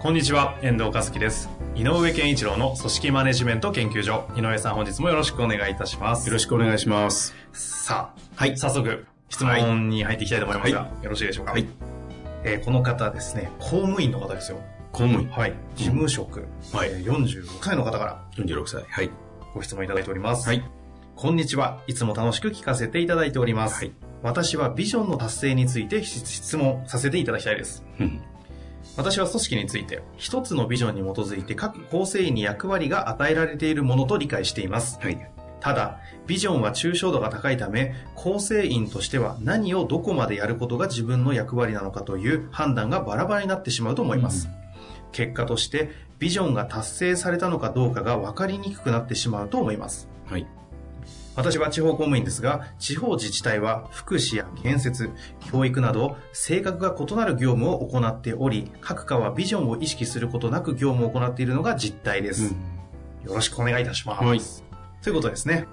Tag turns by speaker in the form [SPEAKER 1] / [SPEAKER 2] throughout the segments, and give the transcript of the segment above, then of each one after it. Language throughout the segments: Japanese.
[SPEAKER 1] こんにちは、遠藤和樹です。井上健一郎の組織マネジメント研究所。井上さん、本日もよろしくお願いいたします。
[SPEAKER 2] よろしくお願いします。
[SPEAKER 1] さあ、
[SPEAKER 2] はい
[SPEAKER 1] 早速、質問に入っていきたいと思いますが、よろしいでしょうか？
[SPEAKER 2] はい。
[SPEAKER 1] えーこの方ですね、公務員の方ですよ。
[SPEAKER 2] 公務員。
[SPEAKER 1] はい。事務職、
[SPEAKER 2] はい
[SPEAKER 1] えー46歳の方から
[SPEAKER 2] 46歳。はい。
[SPEAKER 1] ご質問いただいております。
[SPEAKER 2] はい。
[SPEAKER 1] こんにちは。いつも楽しく聞かせていただいております。
[SPEAKER 2] はい
[SPEAKER 1] 私はビジョンの達成について質質問させていただきたいです。
[SPEAKER 2] うん。
[SPEAKER 1] 私は組織について一つのビジョンに基づいて各構成員に役割が与えられているものと理解しています。
[SPEAKER 2] はい。
[SPEAKER 1] ただ、ビジョンは抽象度が高いため、構成員としては何をどこまでやることが自分の役割なのかという判断がバラバラになってしまうと思います。結果として、ビジョンが達成されたのかどうかが分かりにくくなってしまうと思います。
[SPEAKER 2] はい。
[SPEAKER 1] 私は地方公務員ですが、地方自治体は福祉や建設、教育など、性格が異なる業務を行っており、各課はビジョンを意識することなく業務を行っているのが実態です。よろしくお願いいたします。
[SPEAKER 2] はい
[SPEAKER 1] ということですね。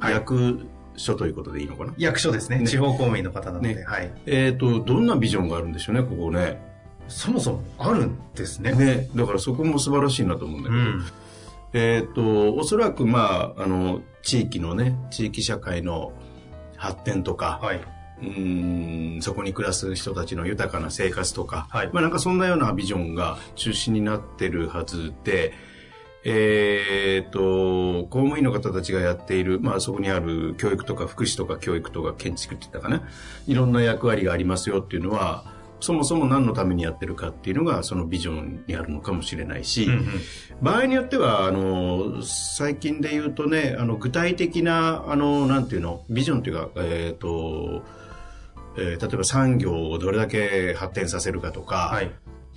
[SPEAKER 1] はい
[SPEAKER 2] 役所ということでいいのかな？
[SPEAKER 1] 役所ですね。
[SPEAKER 2] ね
[SPEAKER 1] 地方公務員の方なので、
[SPEAKER 2] ね
[SPEAKER 1] はい。
[SPEAKER 2] えっ、と、どんなビジョンがあるんでしょうね、ここね。
[SPEAKER 1] そもそもあるんですね。
[SPEAKER 2] ね。だからそこも素晴らしいなと思うんだけど。
[SPEAKER 1] うん。
[SPEAKER 2] えっ、と、おそらくまあ、あの、地域のね、地域社会の発展とか、
[SPEAKER 1] はい。
[SPEAKER 2] うーんそこに暮らす人たちの豊かな生活とか、
[SPEAKER 1] はい
[SPEAKER 2] まあなんかそんなようなビジョンが中心になってるはずで、えーっと、公務員の方たちがやっている、まあそこにある教育とか福祉とか教育とか建築って言ったかな、いろんな役割がありますよっていうのは、そもそも何のためにやってるかっていうのがそのビジョンにあるのかもしれないし、
[SPEAKER 1] うんうん
[SPEAKER 2] 場合によっては、あの、最近で言うとね、あの、具体的な、あの、なんていうの、ビジョンっていうか、えっ、と、えー例えば産業をどれだけ発展させるかとか、
[SPEAKER 1] はい。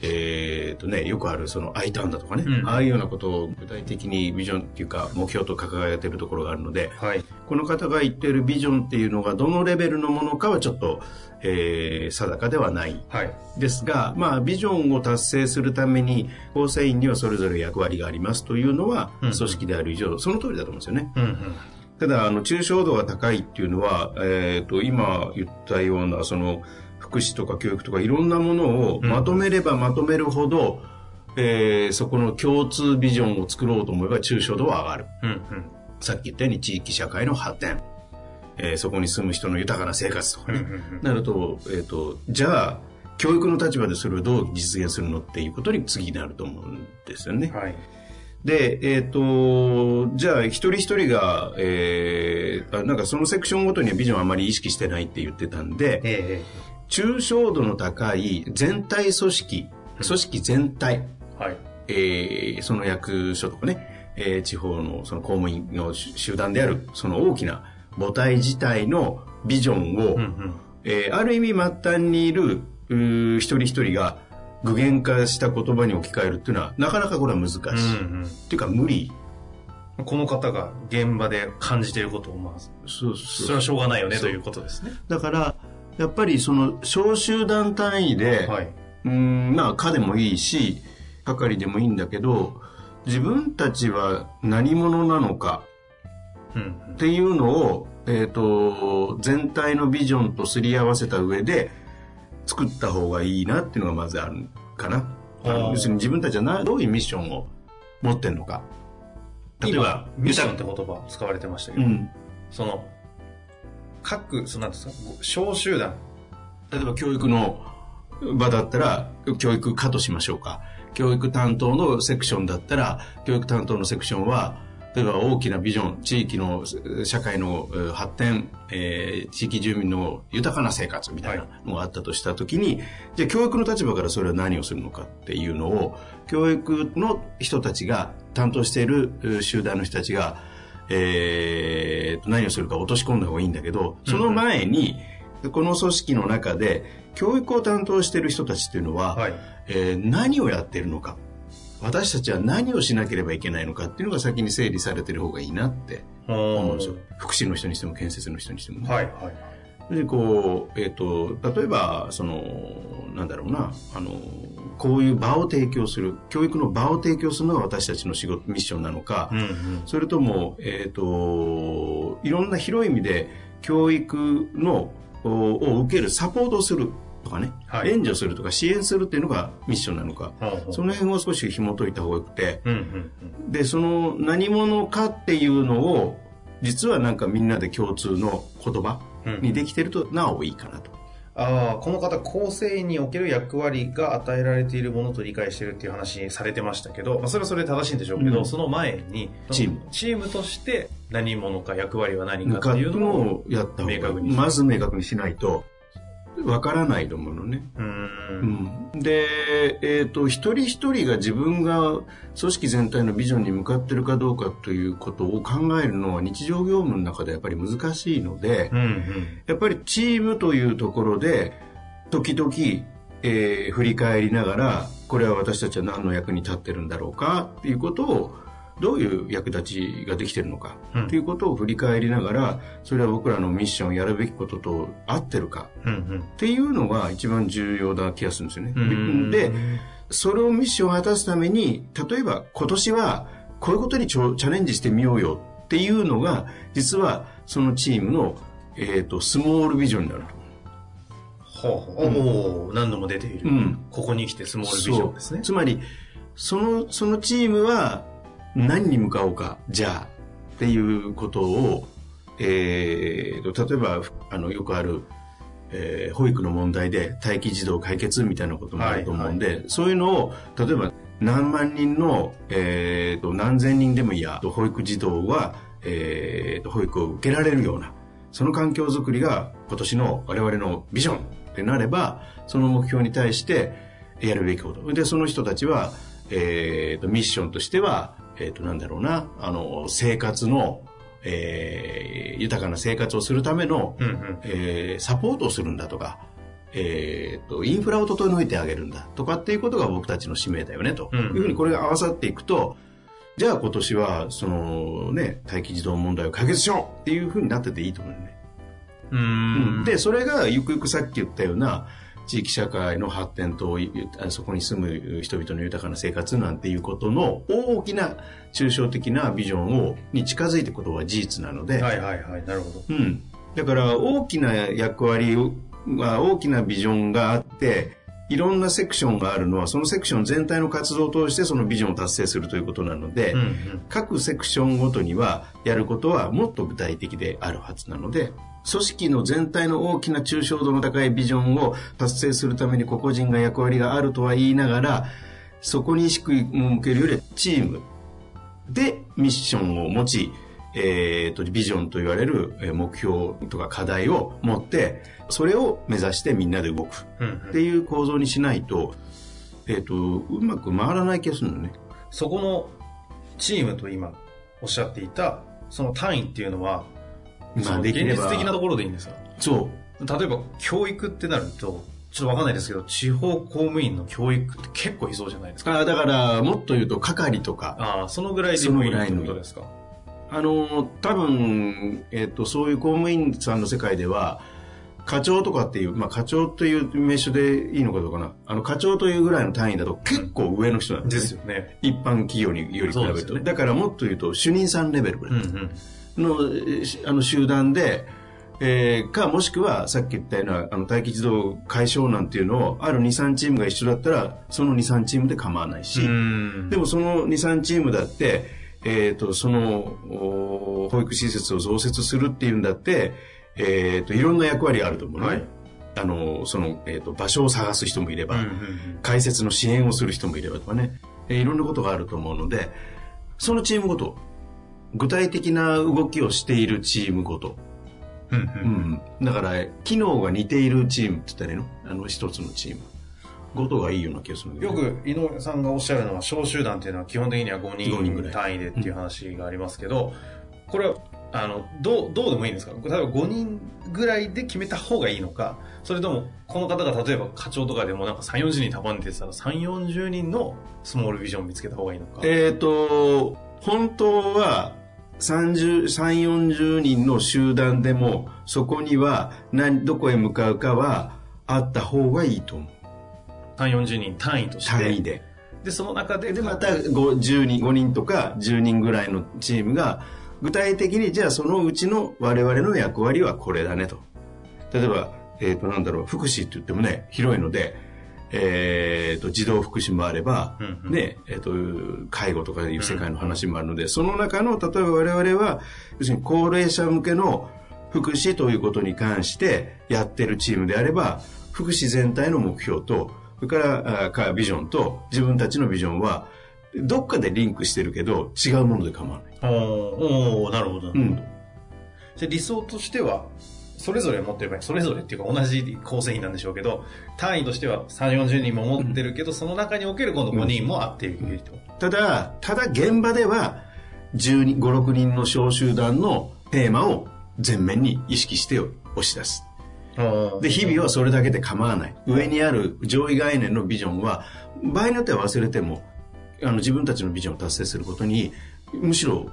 [SPEAKER 2] えっ、とね、よくあるその I ターンだとかね、
[SPEAKER 1] うん
[SPEAKER 2] ああいうようなことを具体的にビジョンっていうか目標と掲げてるところがあるので、
[SPEAKER 1] はい。
[SPEAKER 2] この方が言ってるビジョンっていうのがどのレベルのものかはちょっと、えー定かではない
[SPEAKER 1] はい。
[SPEAKER 2] ですが、まあ、ビジョンを達成するために構成員にはそれぞれ役割がありますというのは、
[SPEAKER 1] うん
[SPEAKER 2] 組織である以上その通りだと思うんですよね。
[SPEAKER 1] うんうん。
[SPEAKER 2] ただあの抽象度が高いっていうのは、えー、と今言ったようなその福祉とか教育とかいろんなものを
[SPEAKER 1] うん
[SPEAKER 2] まとめればまとめるほど、えーそこの共通ビジョンを作ろうと思えば抽象度は上がる。
[SPEAKER 1] うんうん。
[SPEAKER 2] さっき言ったように地域社会の発展、えーそこに住む人の豊かな生活とかね、
[SPEAKER 1] うんうんうん
[SPEAKER 2] なると,、えー、とじゃあ教育の立場でそれをどう実現するのっていうことに次なると思うんですよね。
[SPEAKER 1] はい。
[SPEAKER 2] で、えっ、と、じゃあ一人一人が、えーあなんかそのセクションごとにはビジョンあまり意識してないって言ってたんで、
[SPEAKER 1] え
[SPEAKER 2] 抽象度の高い全体組織、組織全体、
[SPEAKER 1] えはい。
[SPEAKER 2] えーその役所とかね、えー地方のその公務員の集集団である、その大きな母体自体のビジョンを、
[SPEAKER 1] うんうん。
[SPEAKER 2] えーある意味末端にいる一人一人が具現化した言葉に置き換えるっていうのはなかなかこれは難しい。
[SPEAKER 1] うんうん
[SPEAKER 2] っていうか無理。
[SPEAKER 1] この方が現場で感じていることをまあ、
[SPEAKER 2] そう
[SPEAKER 1] それはしょうがないよねということですね。
[SPEAKER 2] だから、やっぱりその小集団単位で、
[SPEAKER 1] はい。
[SPEAKER 2] うーん、まあ課でもいいし、係でもいいんだけど、自分たちは何者なのか
[SPEAKER 1] うん
[SPEAKER 2] っていうのを、えっ、と、全体のビジョンとすり合わせた上で作った方がいいなっていうのがまずあるかな。
[SPEAKER 1] あー
[SPEAKER 2] 要するに自分たちはなどういうミッションを持ってんのか。
[SPEAKER 1] うん。今、ミッションって
[SPEAKER 2] 豊
[SPEAKER 1] 言葉使われてましたけど、
[SPEAKER 2] うん。
[SPEAKER 1] その、各、そのなんですか、小集団。
[SPEAKER 2] 例えば教育の場だったら教育課としましょうか。教育担当のセクションだったら教育担当のセクションは例えば大きなビジョン地域のえ社会のえー発展、えー地域住民の豊かな生活みたいなのがあったとした時に、じゃあ教育の立場からそれは何をするのかっていうのを教育の人たちが担当しているえー集団の人たちが、えーと何をするか落とし込んだ方がいいんだけどその前に、でこの組織の中で教育を担当している人たちっていうのは、
[SPEAKER 1] はい。
[SPEAKER 2] えー何をやっているのか。私たちは何をしなければいけないのかっていうのが先に整理されてる方がいいなって思うんですよ。福祉の人にしても建設の人にしてもね、
[SPEAKER 1] はい。はい
[SPEAKER 2] でこう、えっ、と、例えば、その、なんだろうな、あの、こういう場を提供する、教育の場を提供するのが私たちの仕事、ミッションなのか、
[SPEAKER 1] うんうん。
[SPEAKER 2] それとも、えっ、と、いろんな広い意味で教育の、おを受けるサポートをするとかね、
[SPEAKER 1] はい。
[SPEAKER 2] 援助するとか支援するっていうのがミッションなのか、その辺を少し紐解いた方がよくて、
[SPEAKER 1] うんうんうん。
[SPEAKER 2] で、その何者かっていうのを、実はなんかみんなで共通の言葉にできてるとなおいいかなと。
[SPEAKER 1] ああ、この方、構成員における役割が与えられているものと理解しているっていう話されてましたけど、まあ、それはそれで正しいんでしょうけど、
[SPEAKER 2] うん。
[SPEAKER 1] その前に、
[SPEAKER 2] チーム。
[SPEAKER 1] チームとして何者か役割は何
[SPEAKER 2] 向かっていう
[SPEAKER 1] のを、明確に
[SPEAKER 2] まず明確にしないと、わからないと思うのね。
[SPEAKER 1] うー。
[SPEAKER 2] うんん、で、えっ、と、一人一人が自分が組織全体のビジョンに向かってるかどうかということを考えるのは日常業務の中でやっぱり難しいので、
[SPEAKER 1] うんうん。
[SPEAKER 2] やっぱりチームというところで、時々、えー振り返りながら、これは私たちは何の役に立ってるんだろうかっていうことを、どういう役立ちができてるのか
[SPEAKER 1] うん
[SPEAKER 2] っていうことを振り返りながら、それは僕らのミッションやるべきことと合ってるか。っていうのが一番重要な気がするんですよね。
[SPEAKER 1] うん
[SPEAKER 2] で、それをミッションを果たすために、例えば今年はこういうことにチャレンジしてみようよっていうのが、実はそのチームの、えっ、と、スモールビジョンになると。
[SPEAKER 1] ほうほう。おー何度も出ている。
[SPEAKER 2] うん
[SPEAKER 1] ここに来てスモールビジョンですね。
[SPEAKER 2] つまり、その、そのチームは何に向かおうか、じゃあ、っていうことを、えーと、例えば、あの、よくある、えー保育の問題で待機児童解決みたいなこともあると思うんで、そういうのを、例えば何万人の、えーと、何千人でもいいや、保育児童は、えーと、保育を受けられるような、その環境づくりが今年の我々のビジョンってなれば、その目標に対してやるべきこと。で、その人たちは、えーと、ミッションとしては、えーと、なんだろうな、あの、生活の、えー豊かな生活をするための、
[SPEAKER 1] うんうん。
[SPEAKER 2] えーサポートをするんだとか、えーと、インフラを整えてあげるんだとかっていうことが僕たちの使命だよねと、
[SPEAKER 1] うん
[SPEAKER 2] いうふうにこれが合わさっていくと、じゃあ今年は、そのね、待機児童問題を解決しようっていうふうになってていいと思うよね。
[SPEAKER 1] うーん。
[SPEAKER 2] で、それがゆくゆくさっき言ったような地域社会の発展とあそこに住む人々の豊かな生活なんていうことの大きな抽象的なビジョンをに近づいていくことは事実なので、
[SPEAKER 1] はいはいはい。なるほど。
[SPEAKER 2] うん、だから大きな役割が大きなビジョンがあっていろんなセクションがあるのはそのセクション全体の活動を通してそのビジョンを達成するということなので、
[SPEAKER 1] うんうん。
[SPEAKER 2] 各セクションごとにはやることはもっと具体的であるはずなので組織の全体の大きな抽象度の高いビジョンを達成するために個々人が役割があるとは言いながらそこに意識を向けるよりはチームでミッションを持ち、えー、とビジョンと言われるえー目標とか課題を持ってそれを目指してみんなで動くっていう構造にしないと,、えー、とうまく回らない気がするのね。
[SPEAKER 1] そこのチームと今おっしゃっていた、その単位っていうのは、
[SPEAKER 2] まあできれば
[SPEAKER 1] 実的なところでいいんですか
[SPEAKER 2] そう
[SPEAKER 1] 例えば教育ってなると、ちょっとわかんないですけど、地方公務員の教育って結構いそうじゃないですか。
[SPEAKER 2] あだから、もっと言うと、係とか、
[SPEAKER 1] ああ、そのぐらいでもいいってことですか。
[SPEAKER 2] あの、多分、えっ、と、そういう公務員さんの世界では、課長とかっていう、まあ、課長という名称でいいのかどうかな。あの、課長というぐらいの単位だと結構上の人なんで
[SPEAKER 1] ですす
[SPEAKER 2] ね。
[SPEAKER 1] よね。
[SPEAKER 2] 一般企業により比べるとねだからもっと言うと、主任さんレベルぐらい
[SPEAKER 1] うんうん。
[SPEAKER 2] の,あの集団で、えーか、もしくは、さっき言ったような、あの、待機児童解消なんていうのを、ある2、3チームが一緒だったら、その2、3チームで構わないし、
[SPEAKER 1] うん。
[SPEAKER 2] でもその2、3チームだって、えっ、と、その、お保育施設を増設するっていうんだって、えっ、と、いろんな役割があると思うね。
[SPEAKER 1] はい。
[SPEAKER 2] あの、その、えっ、と、場所を探す人もいれば、
[SPEAKER 1] うんうん。
[SPEAKER 2] 解説の支援をする人もいればとかね、えーいろんなことがあると思うので、そのチームごと、具体的な動きをしているチームごと、
[SPEAKER 1] うんうん。
[SPEAKER 2] うん、だから、機能が似ているチームって言ったらいいの？あの、一つのチーム。ごとがいいような気がするんだ
[SPEAKER 1] よく井上さんがおっしゃるのは、小集団っていうのは基本的には5
[SPEAKER 2] 5
[SPEAKER 1] 人単位でっていう話がありますけど、これはあの、どう、どうでもいいんですか？例えば5人ぐらいで決めた方がいいのか、それとも、この方が例えば課長とかでもなんか3、40人束ねてたら3、40人のスモールビジョンを見つけた方がいいのか。
[SPEAKER 2] えっ、と、本当は、30、3、40人の集団でも、そこには何、どこへ向かうかはあった方がいいと思う。
[SPEAKER 1] 3、40人単位として。
[SPEAKER 2] 単位で。
[SPEAKER 1] で、その中で、
[SPEAKER 2] で、また 5, 10人、5人とか10人ぐらいのチームが、具体的に、じゃあそのうちの我々の役割はこれだねと。例えば、えっ、と、なんだろう、福祉って言ってもね、広いので、えっ、と、児童福祉もあれば、
[SPEAKER 1] うんうん
[SPEAKER 2] ね、えっ、と、介護とかいう世界の話もあるので、その中の、例えば我々は、要するに高齢者向けの福祉ということに関してやってるチームであれば、福祉全体の目標と、それから、あかビジョンと、自分たちのビジョンは、どっかでリンクしてるけど、違うもので構わない。
[SPEAKER 1] おーおーなるほど、なるほど。
[SPEAKER 2] うん
[SPEAKER 1] 理想としては、それぞれ持ってれば、それぞれっていうか同じ構成員なんでしょうけど、単位としては3、40人も持ってるけど、その中における今度5人もあっていると。
[SPEAKER 2] ただ、ただ現場では、10人、5、6人の小集団のテーマを前面に意識して押し出す。で、日々はそれだけで構わない。上にある上位概念のビジョンは、場合によっては忘れても、あの自分たちのビジョンを達成することに、むしろ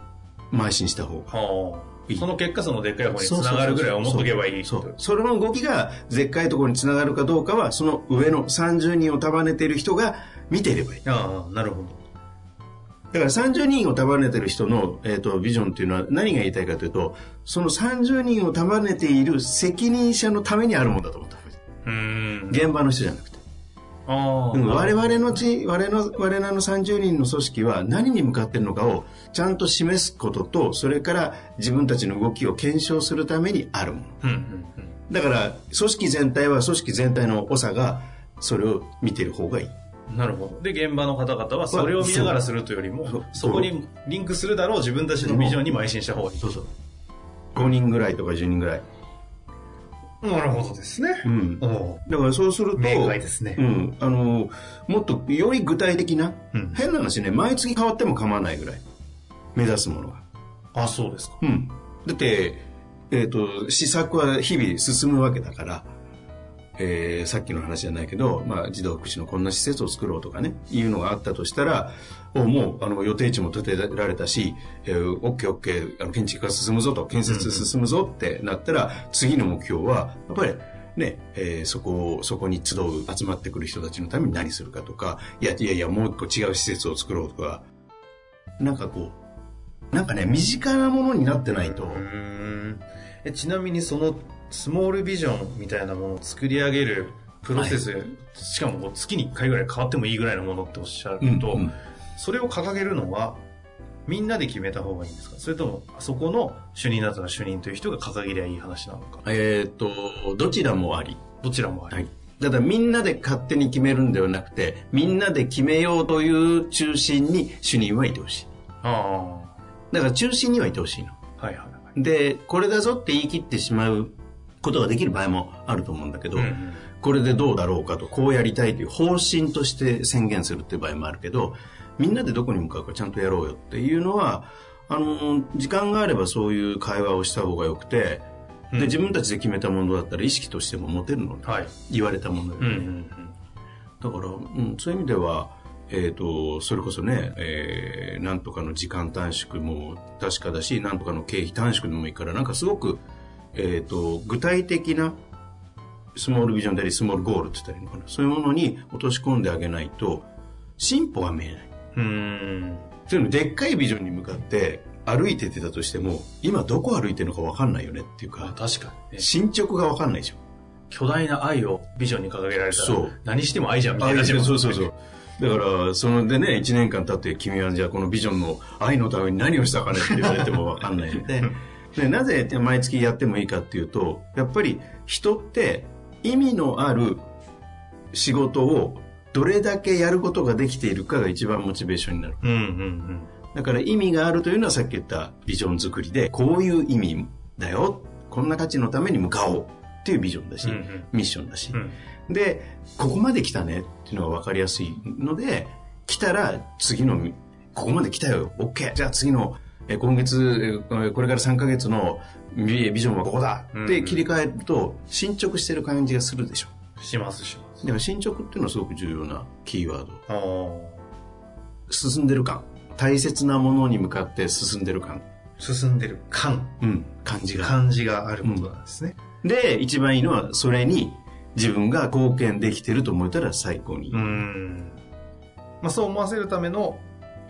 [SPEAKER 2] 邁進した方が。
[SPEAKER 1] はいその結果、そのでっかい方につながるぐらい思っとけばいい。
[SPEAKER 2] そうそれの動きがでっかいところにつながるかどうかは、その上の30人を束ねている人が見ていればいい。
[SPEAKER 1] ああ、なるほど。
[SPEAKER 2] だから30人を束ねてる人の、えー、とビジョンっていうのは何が言いたいかというと、その30人を束ねている責任者のためにあるものだと思った。現場の人じゃなくて。我々のち我々の我々の30人の組織は何に向かっているのかをちゃんと示すこととそれから自分たちの動きを検証するためにあるもの。
[SPEAKER 1] うんうん
[SPEAKER 2] だから組織全体は組織全体の長がそれを見てる方がいい。
[SPEAKER 1] うん。なるほど。で、現場の方々はそれを見ながらするというよりも
[SPEAKER 2] そ
[SPEAKER 1] こにリンクするだろう自分たちのビジョンに邁進した方がいい。
[SPEAKER 2] そうそう。5人ぐらいとか10人ぐらい
[SPEAKER 1] なるほどですね。
[SPEAKER 2] うん。
[SPEAKER 1] お
[SPEAKER 2] だからそうすると
[SPEAKER 1] 明快ですね。
[SPEAKER 2] うん、あのもっとより具体的な、
[SPEAKER 1] うん。
[SPEAKER 2] 変な話ね毎月変わっても構わないぐらい。目指すものが
[SPEAKER 1] あ、そうですか。
[SPEAKER 2] うん。だって、えっ、と、施策は日々進むわけだから、えーさっきの話じゃないけど、まあ、児童福祉のこんな施設を作ろうとかね、いうのがあったとしたら、もう、あの、予定地も立てられたし、えー、オッケーオッケー、あの、建築が進むぞと、建設進むぞってなったら、次の目標は、やっぱり、ね、えーそこ、そこに集う、集まってくる人たちのために何するかとか、いやいやいや、もう一個違う施設を作ろうとか、なんかこう、なんかね、身近なものになってないと、
[SPEAKER 1] えちなみにそのスモールビジョンみたいなものを作り上げるプロセス、しかもこう月に1回ぐらい変わってもいいぐらいのものっておっしゃると、
[SPEAKER 2] うんうん
[SPEAKER 1] それを掲げるのはみんなで決めた方がいいんですか？それともあそこの主任だったら主任という人が掲げりゃいい話なのか？
[SPEAKER 2] えっ、と、どちらもあり。
[SPEAKER 1] どちらもあり、
[SPEAKER 2] はい。ただみんなで勝手に決めるんではなくて、みんなで決めようという中心に主任はいてほしい。
[SPEAKER 1] あ
[SPEAKER 2] だから中心にはいてほしいの。
[SPEAKER 1] あはいはいはい
[SPEAKER 2] で、これだぞって言い切ってしまうことができる場合もあると思うんだけど、
[SPEAKER 1] うんうん。
[SPEAKER 2] これでどうだろうかと、こうやりたいという方針として宣言するっていう場合もあるけど、みんなでどこに向かうかちゃんとやろうよっていうのは、あの、時間があればそういう会話をした方がよくて、
[SPEAKER 1] うん。
[SPEAKER 2] で、自分たちで決めたものだったら意識としても持てるので、
[SPEAKER 1] はい。
[SPEAKER 2] 言われたものより。ね、
[SPEAKER 1] うんうんうん。
[SPEAKER 2] だから、うん、そういう意味では、えっ、と、それこそね、えー、なんとかの時間短縮も確かだし、なんとかの経費短縮でもいいから、なんかすごく、えっ、と、具体的なスモールビジョンであり、スモールゴールって言ったらいいのかな。そういうものに落とし込んであげないと、進歩が見えない。
[SPEAKER 1] うーん
[SPEAKER 2] そういうの、でっかいビジョンに向かって歩いててたとしても、今どこ歩いてるのか分かんないよねっていう
[SPEAKER 1] あ
[SPEAKER 2] か、
[SPEAKER 1] 確かにね
[SPEAKER 2] 進捗が分かんないでしょ。
[SPEAKER 1] 巨大な愛をビジョンに掲げられたら
[SPEAKER 2] そう
[SPEAKER 1] 何しても愛じゃんみたいなっちゃいます
[SPEAKER 2] そうそうそう。だから、そのでね、1年間経って君はじゃあこのビジョンの愛のために何をしたかねって言われてもわかんないので、でなぜ毎月やってもいいかっていうと、やっぱり人って意味のある仕事をどれだけやることができているかが一番モチベーションになる。
[SPEAKER 1] うんうんうん
[SPEAKER 2] だから意味があるというのはさっき言ったビジョン作りで、こういう意味だよ。こんな価値のために向かおうっていうビジョンだし、
[SPEAKER 1] うんうん
[SPEAKER 2] ミッションだし。
[SPEAKER 1] うん
[SPEAKER 2] で、ここまで来たねっていうのが分かりやすいので、来たら次の、ここまで来たよ、OK。じゃあ次のえ今月、えこれから3ヶ月のビビジョンはここだって切り替えると、進捗してる感じがするでしょ。
[SPEAKER 1] しますします。
[SPEAKER 2] だから進捗っていうのはすごく重要なキーワード。
[SPEAKER 1] お
[SPEAKER 2] 進んでる感。大切なものに向かって進んでる感。
[SPEAKER 1] 進んでる感、
[SPEAKER 2] うん。感じが。
[SPEAKER 1] 感じがあることなんですね。
[SPEAKER 2] で、一番いいのは、それに自分が貢献できてると思えたら最高に。
[SPEAKER 1] うーん。まあそう思わせるための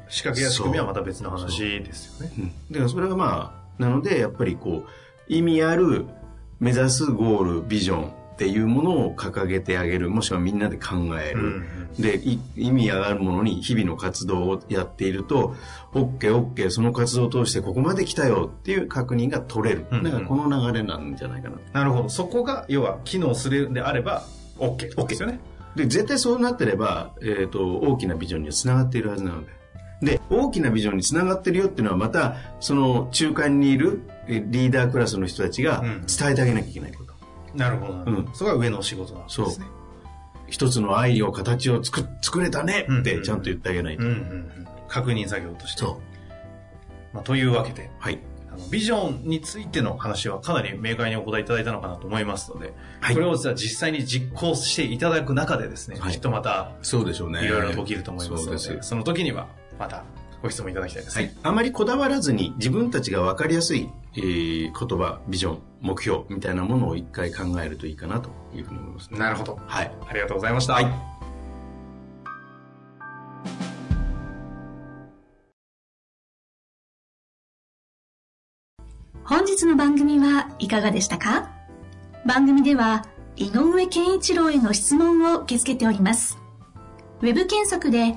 [SPEAKER 1] 仕掛けや仕組みはまた別の話ですよね。
[SPEAKER 2] うん。だからそれはまあ、なので、やっぱりこう、意味ある目指すゴール、ビジョンっていうものを掲げてあげる、もしくはみんなで考える。
[SPEAKER 1] うん
[SPEAKER 2] で、い意味あるものに日々の活動をやっていると、OK、OK、その活動を通してここまで来たよっていう確認が取れる。
[SPEAKER 1] うん
[SPEAKER 2] だからこの流れなんじゃないかな。
[SPEAKER 1] なるほど。そこが、要は、機能するんであれば、OK ですよね。
[SPEAKER 2] で、絶対そうなってれば、えっ、と、大きなビジョンにはつながっているはずなので。で、大きなビジョンにつながってるよっていうのはまた、その中間にいるえリーダークラスの人たちが
[SPEAKER 1] うん
[SPEAKER 2] 伝えてあげなきゃいけないこと。
[SPEAKER 1] なるほど。
[SPEAKER 2] うん
[SPEAKER 1] そこが上のお仕事なんですね。
[SPEAKER 2] 一つの愛を、形を作作れたね
[SPEAKER 1] うん
[SPEAKER 2] ってちゃんと言ってあげないと。
[SPEAKER 1] うんうんうん。確認作業として。
[SPEAKER 2] そう。
[SPEAKER 1] まあ、というわけで、
[SPEAKER 2] はい。
[SPEAKER 1] あのビジョンについての話はかなり明快にお答えいただいたのかなと思いますので、
[SPEAKER 2] はい
[SPEAKER 1] これを実際に実行していただく中でですね、
[SPEAKER 2] はい
[SPEAKER 1] きっとまた
[SPEAKER 2] そうでしょうね。
[SPEAKER 1] いろいろ起きると思いますので、
[SPEAKER 2] そうです
[SPEAKER 1] その時にはまたご質問いただきたいですね。
[SPEAKER 2] はい。あまりこだわらずに自分たちが分かりやすい、えー言葉、ビジョン、目標みたいなものを一回考えるといいかなというふうに思いますね。
[SPEAKER 1] なるほど。
[SPEAKER 2] はい。
[SPEAKER 1] ありがとうございました。
[SPEAKER 2] はい
[SPEAKER 3] 本日の番組はいかがでしたか？番組では井上健一郎への質問を受け付けております。ウェブ検索で